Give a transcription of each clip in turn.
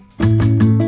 L'estate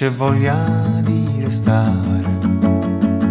c'è voglia di restare.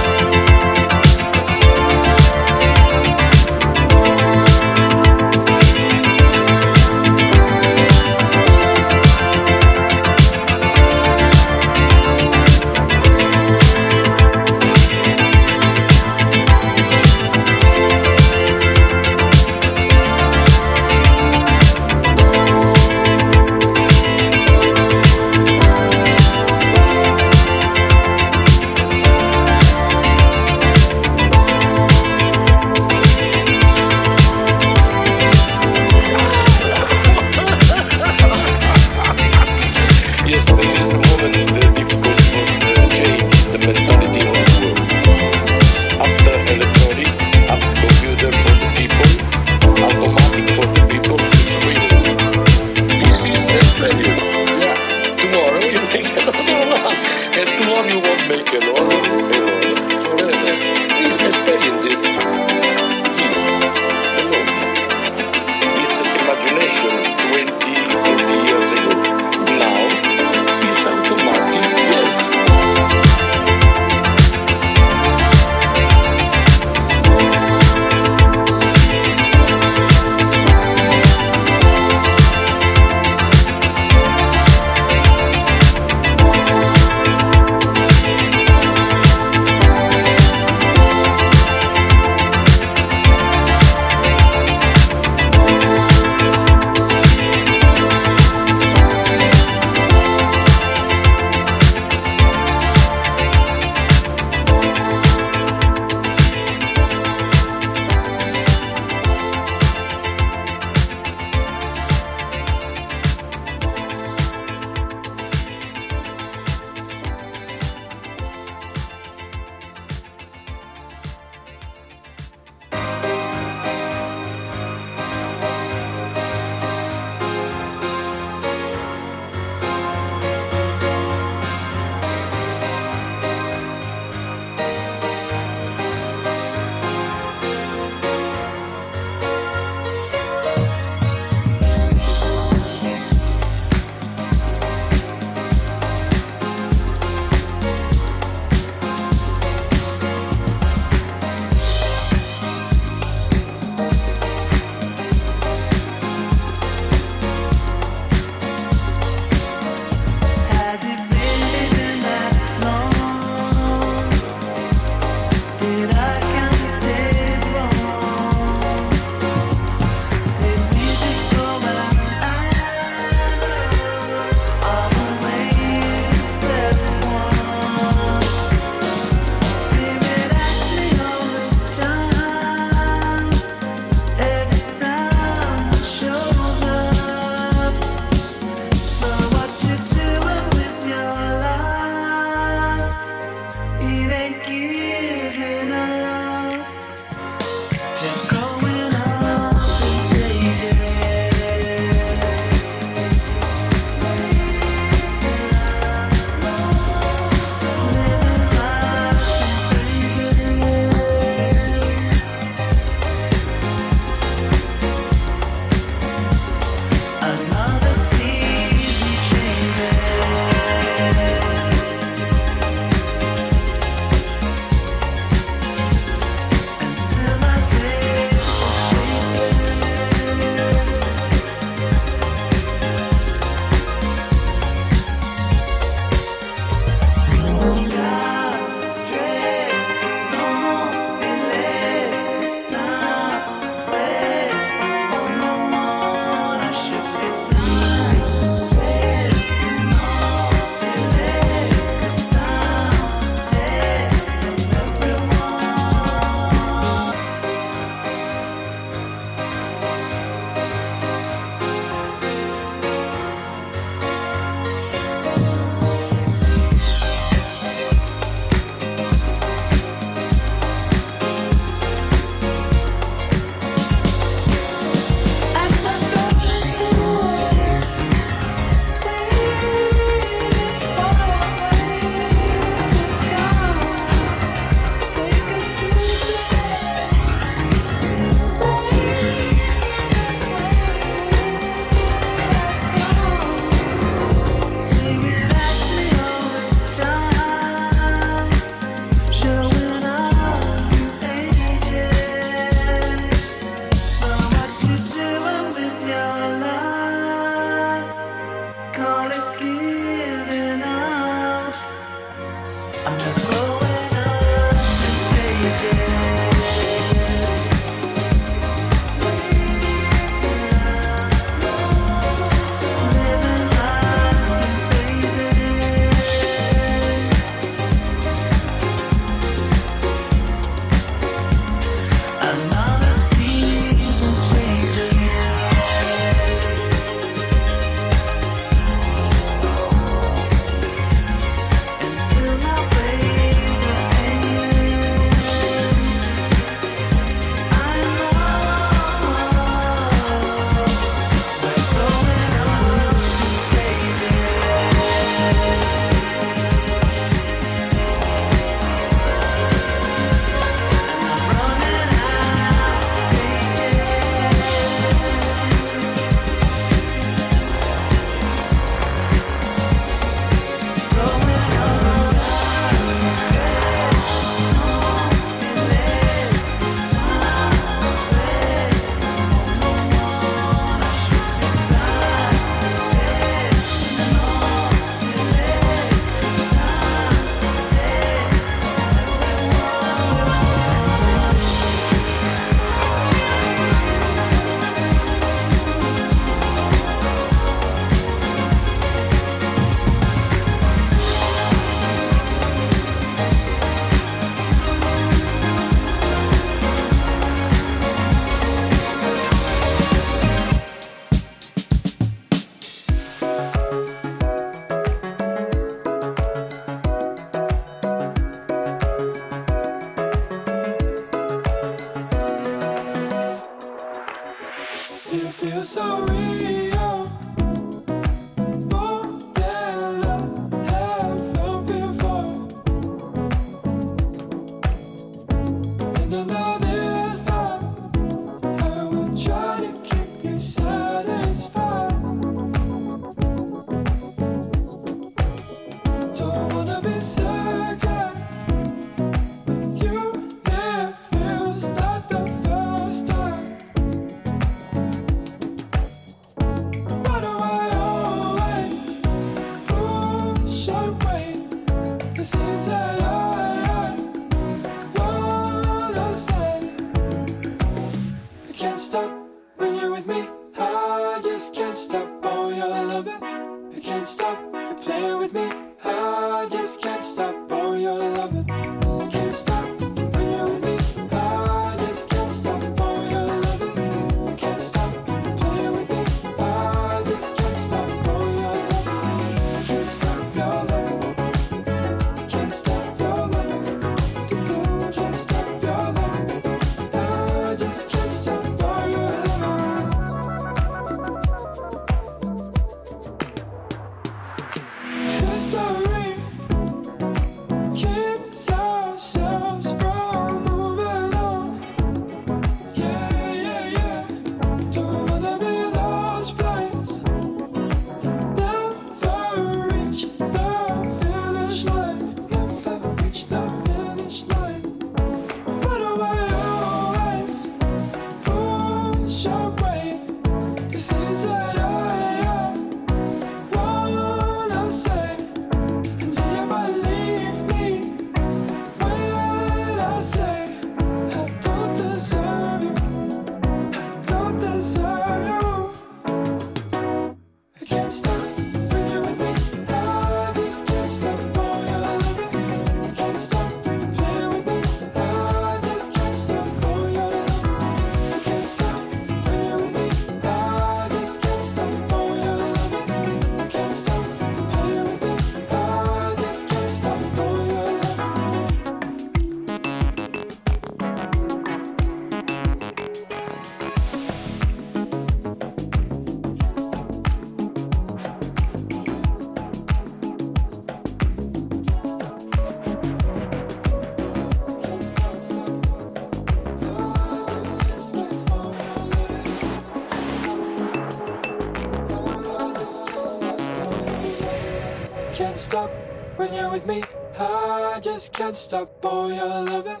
Stop, when you're with me. I just Can't stop, I love it.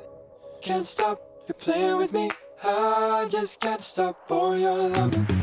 Can't stop, you're playing with me. I just can't stop, boy, you're loving.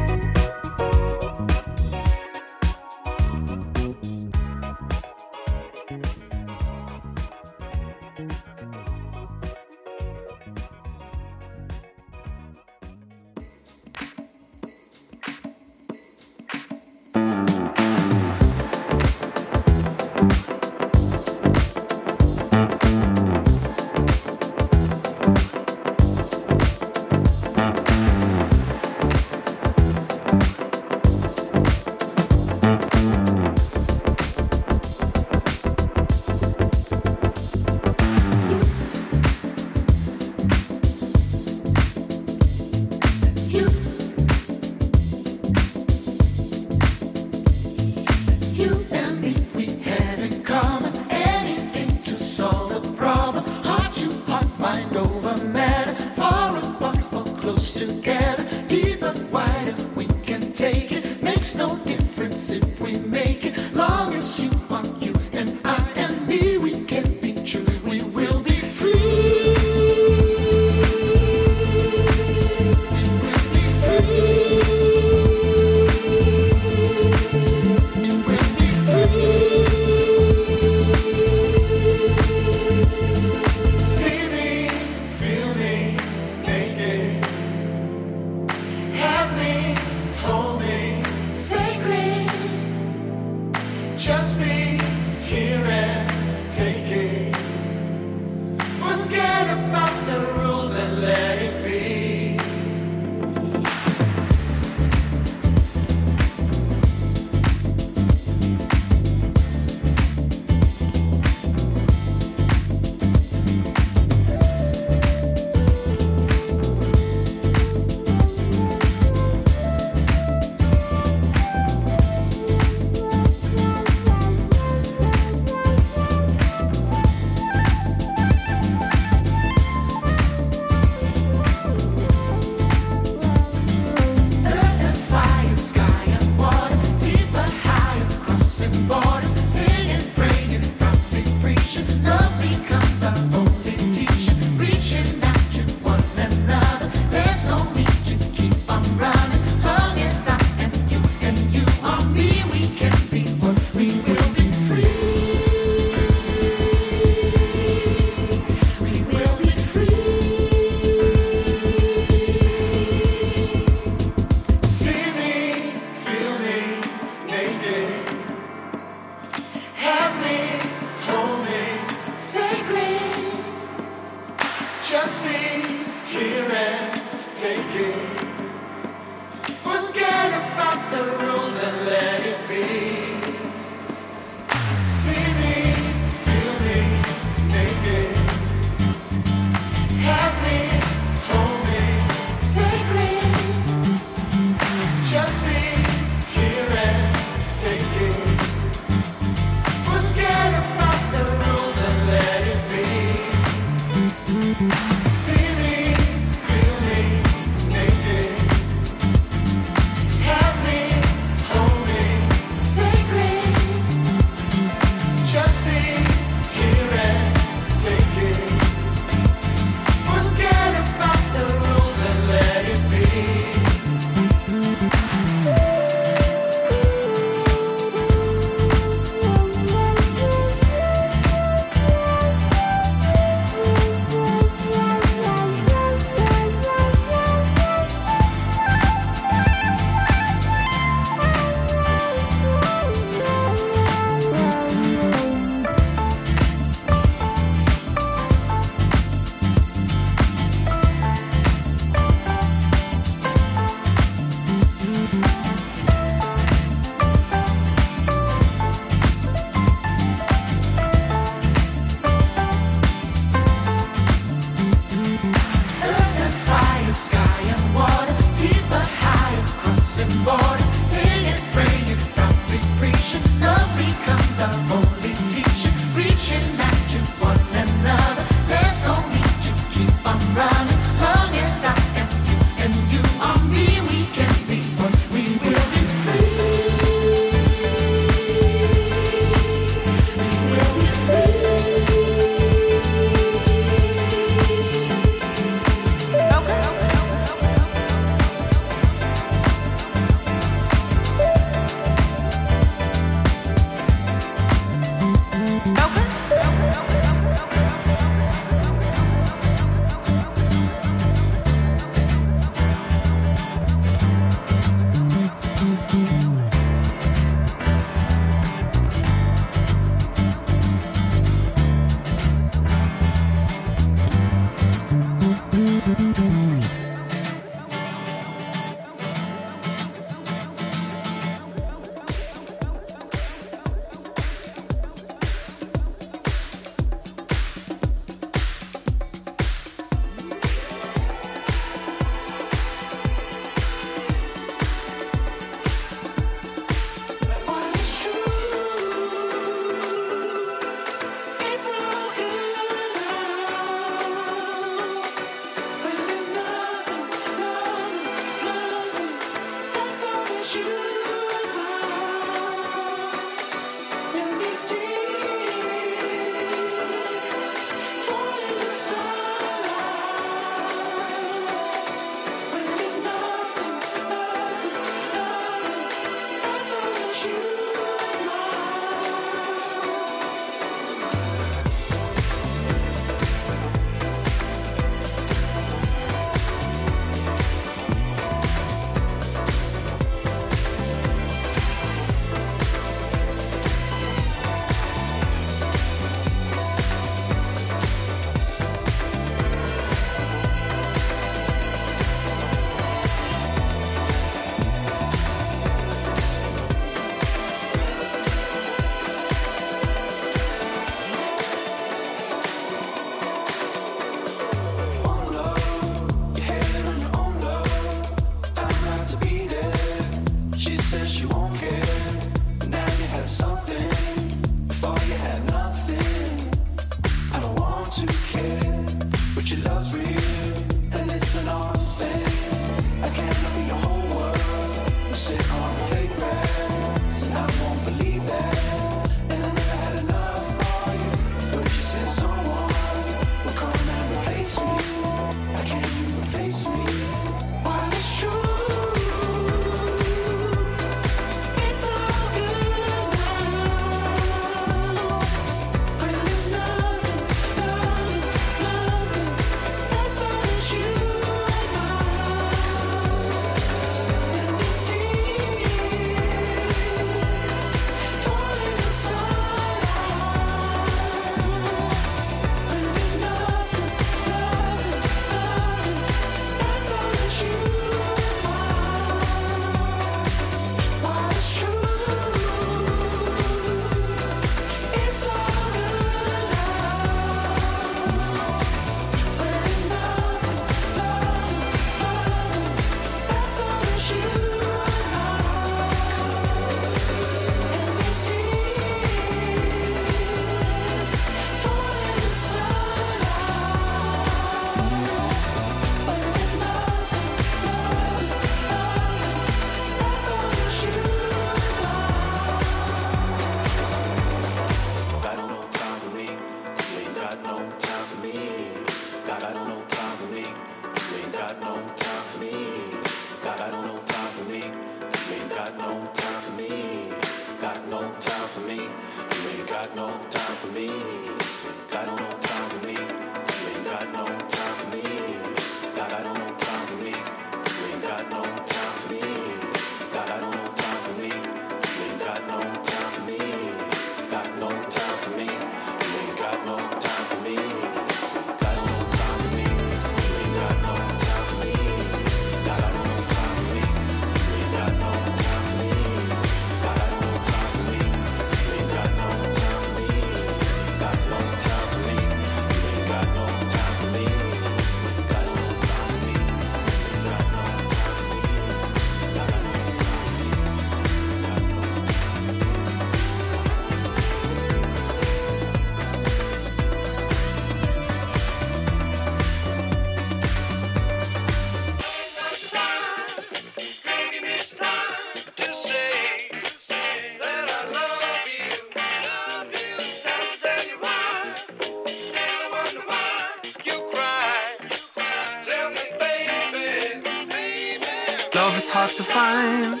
so.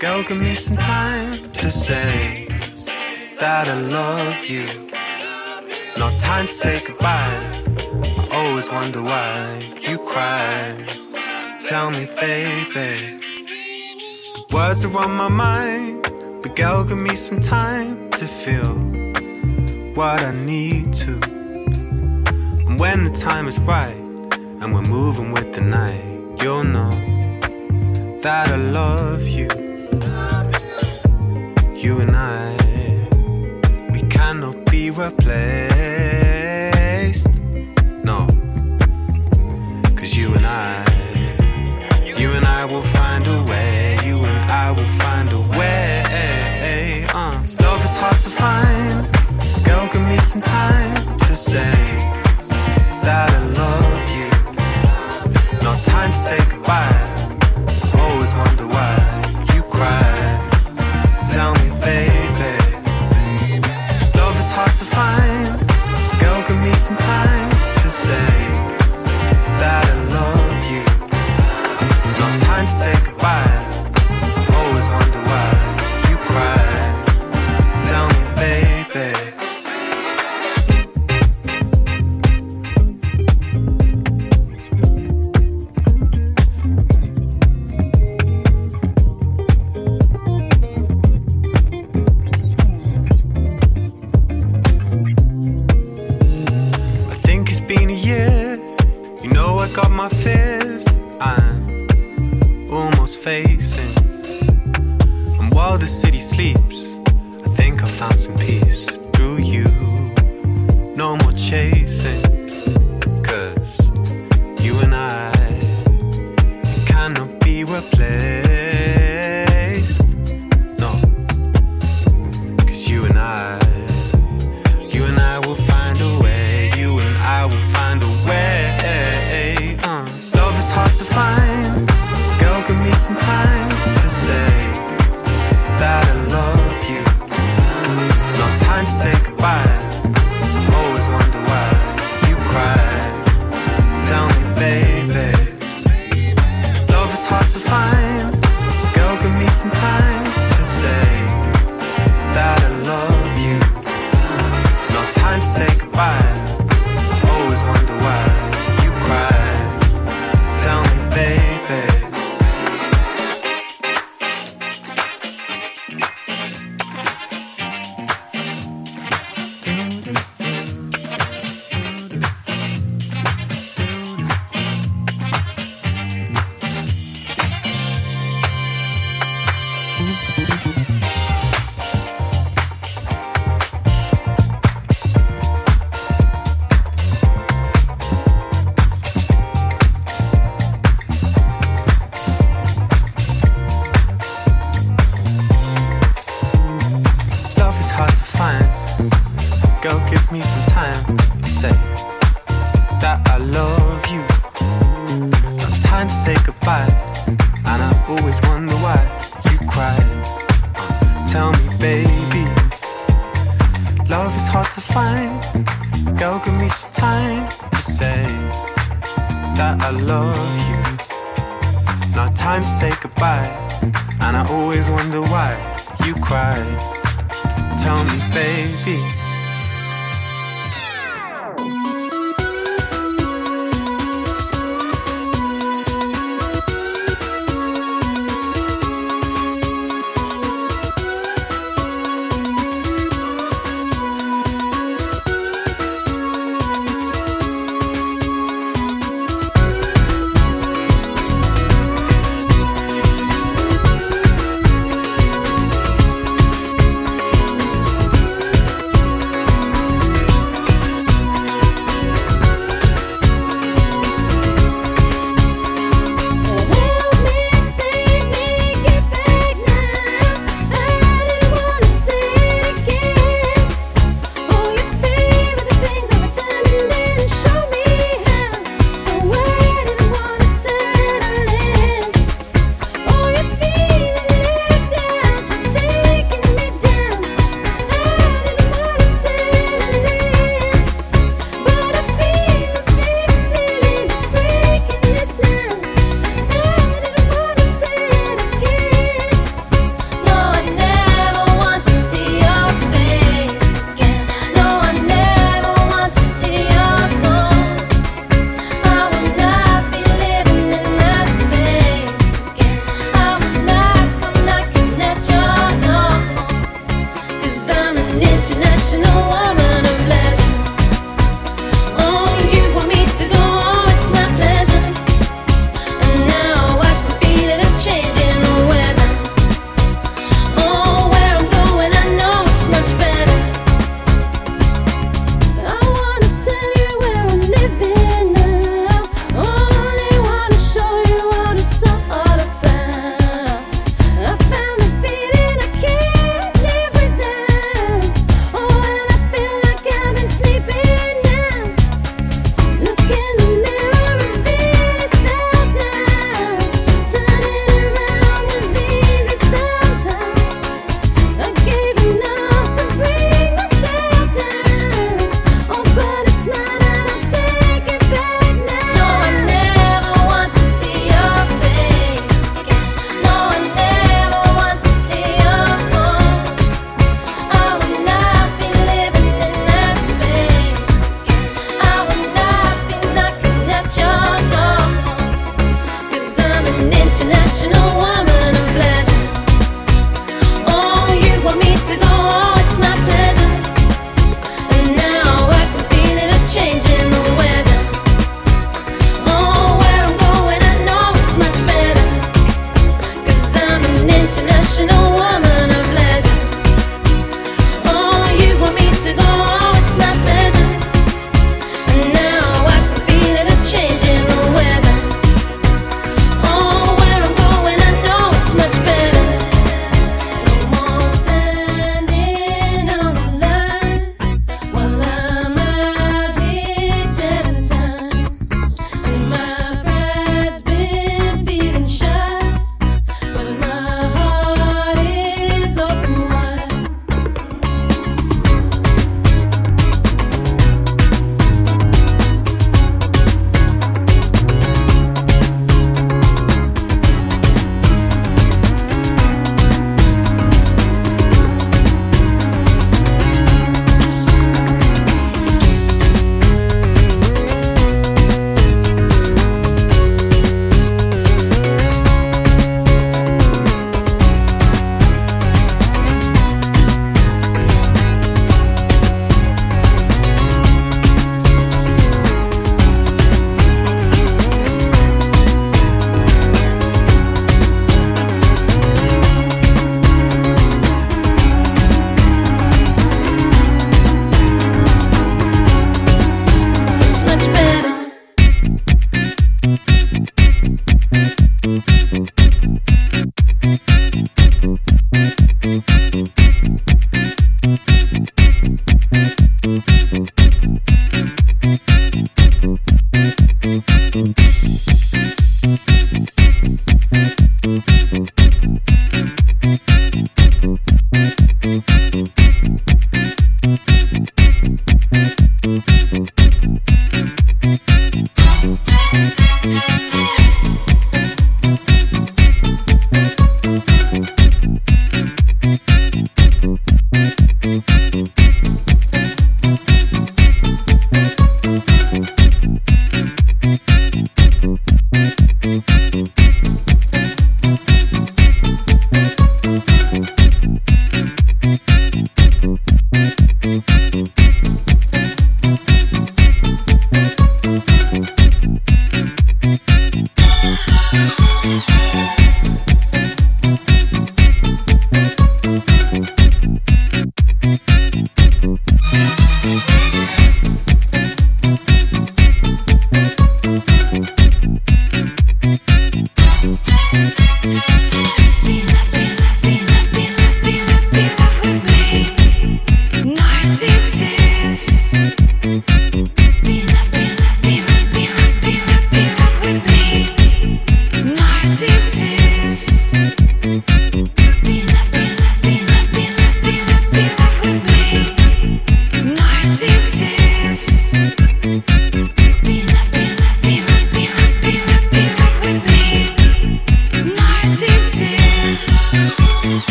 Girl, give me some time to say that I love you. No time to say goodbye. I always wonder why you cry. Tell me, baby. Words are on my mind, but girl, give me some time to feel what I need to. And when the time is right, and we're moving with the night that I love you. You and I, we cannot be replaced. No, cause you and I, you and I will find a way. You and I will find a way. Uh, love is hard to find. Girl, give me some time to say.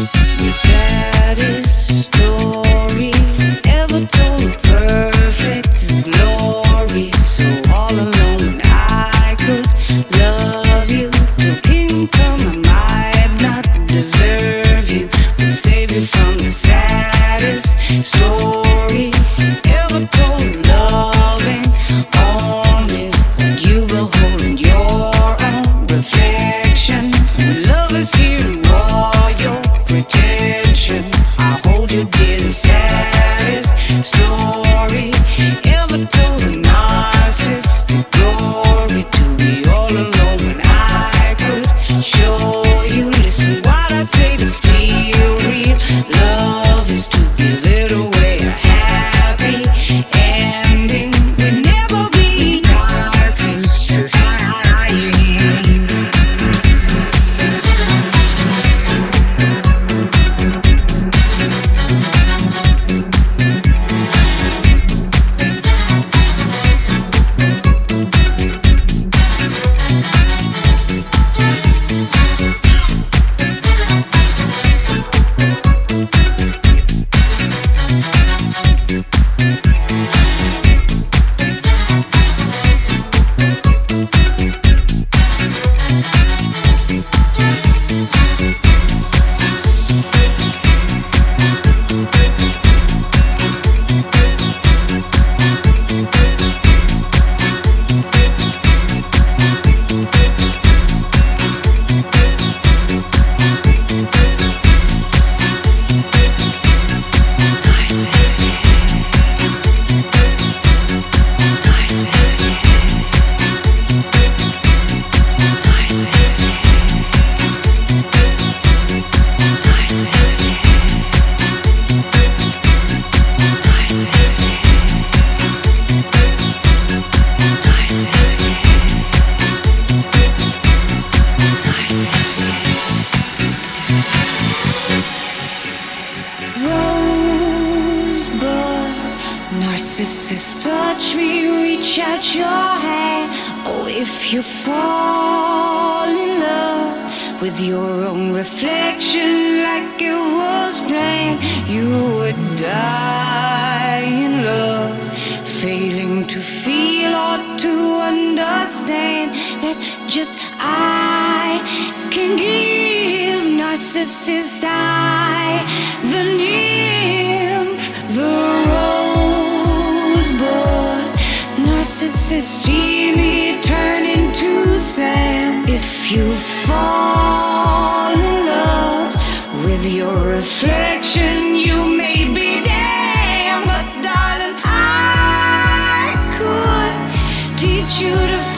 The saddest story ever told a person. Narcissists touch me, reach out your hand. Oh, if you fall with your own reflection like it was plain. You would die in love failing to feel or to understand that just i can give narcissists i the need. You fall in love with your reflection, you may be damned, but darling, I could teach you to.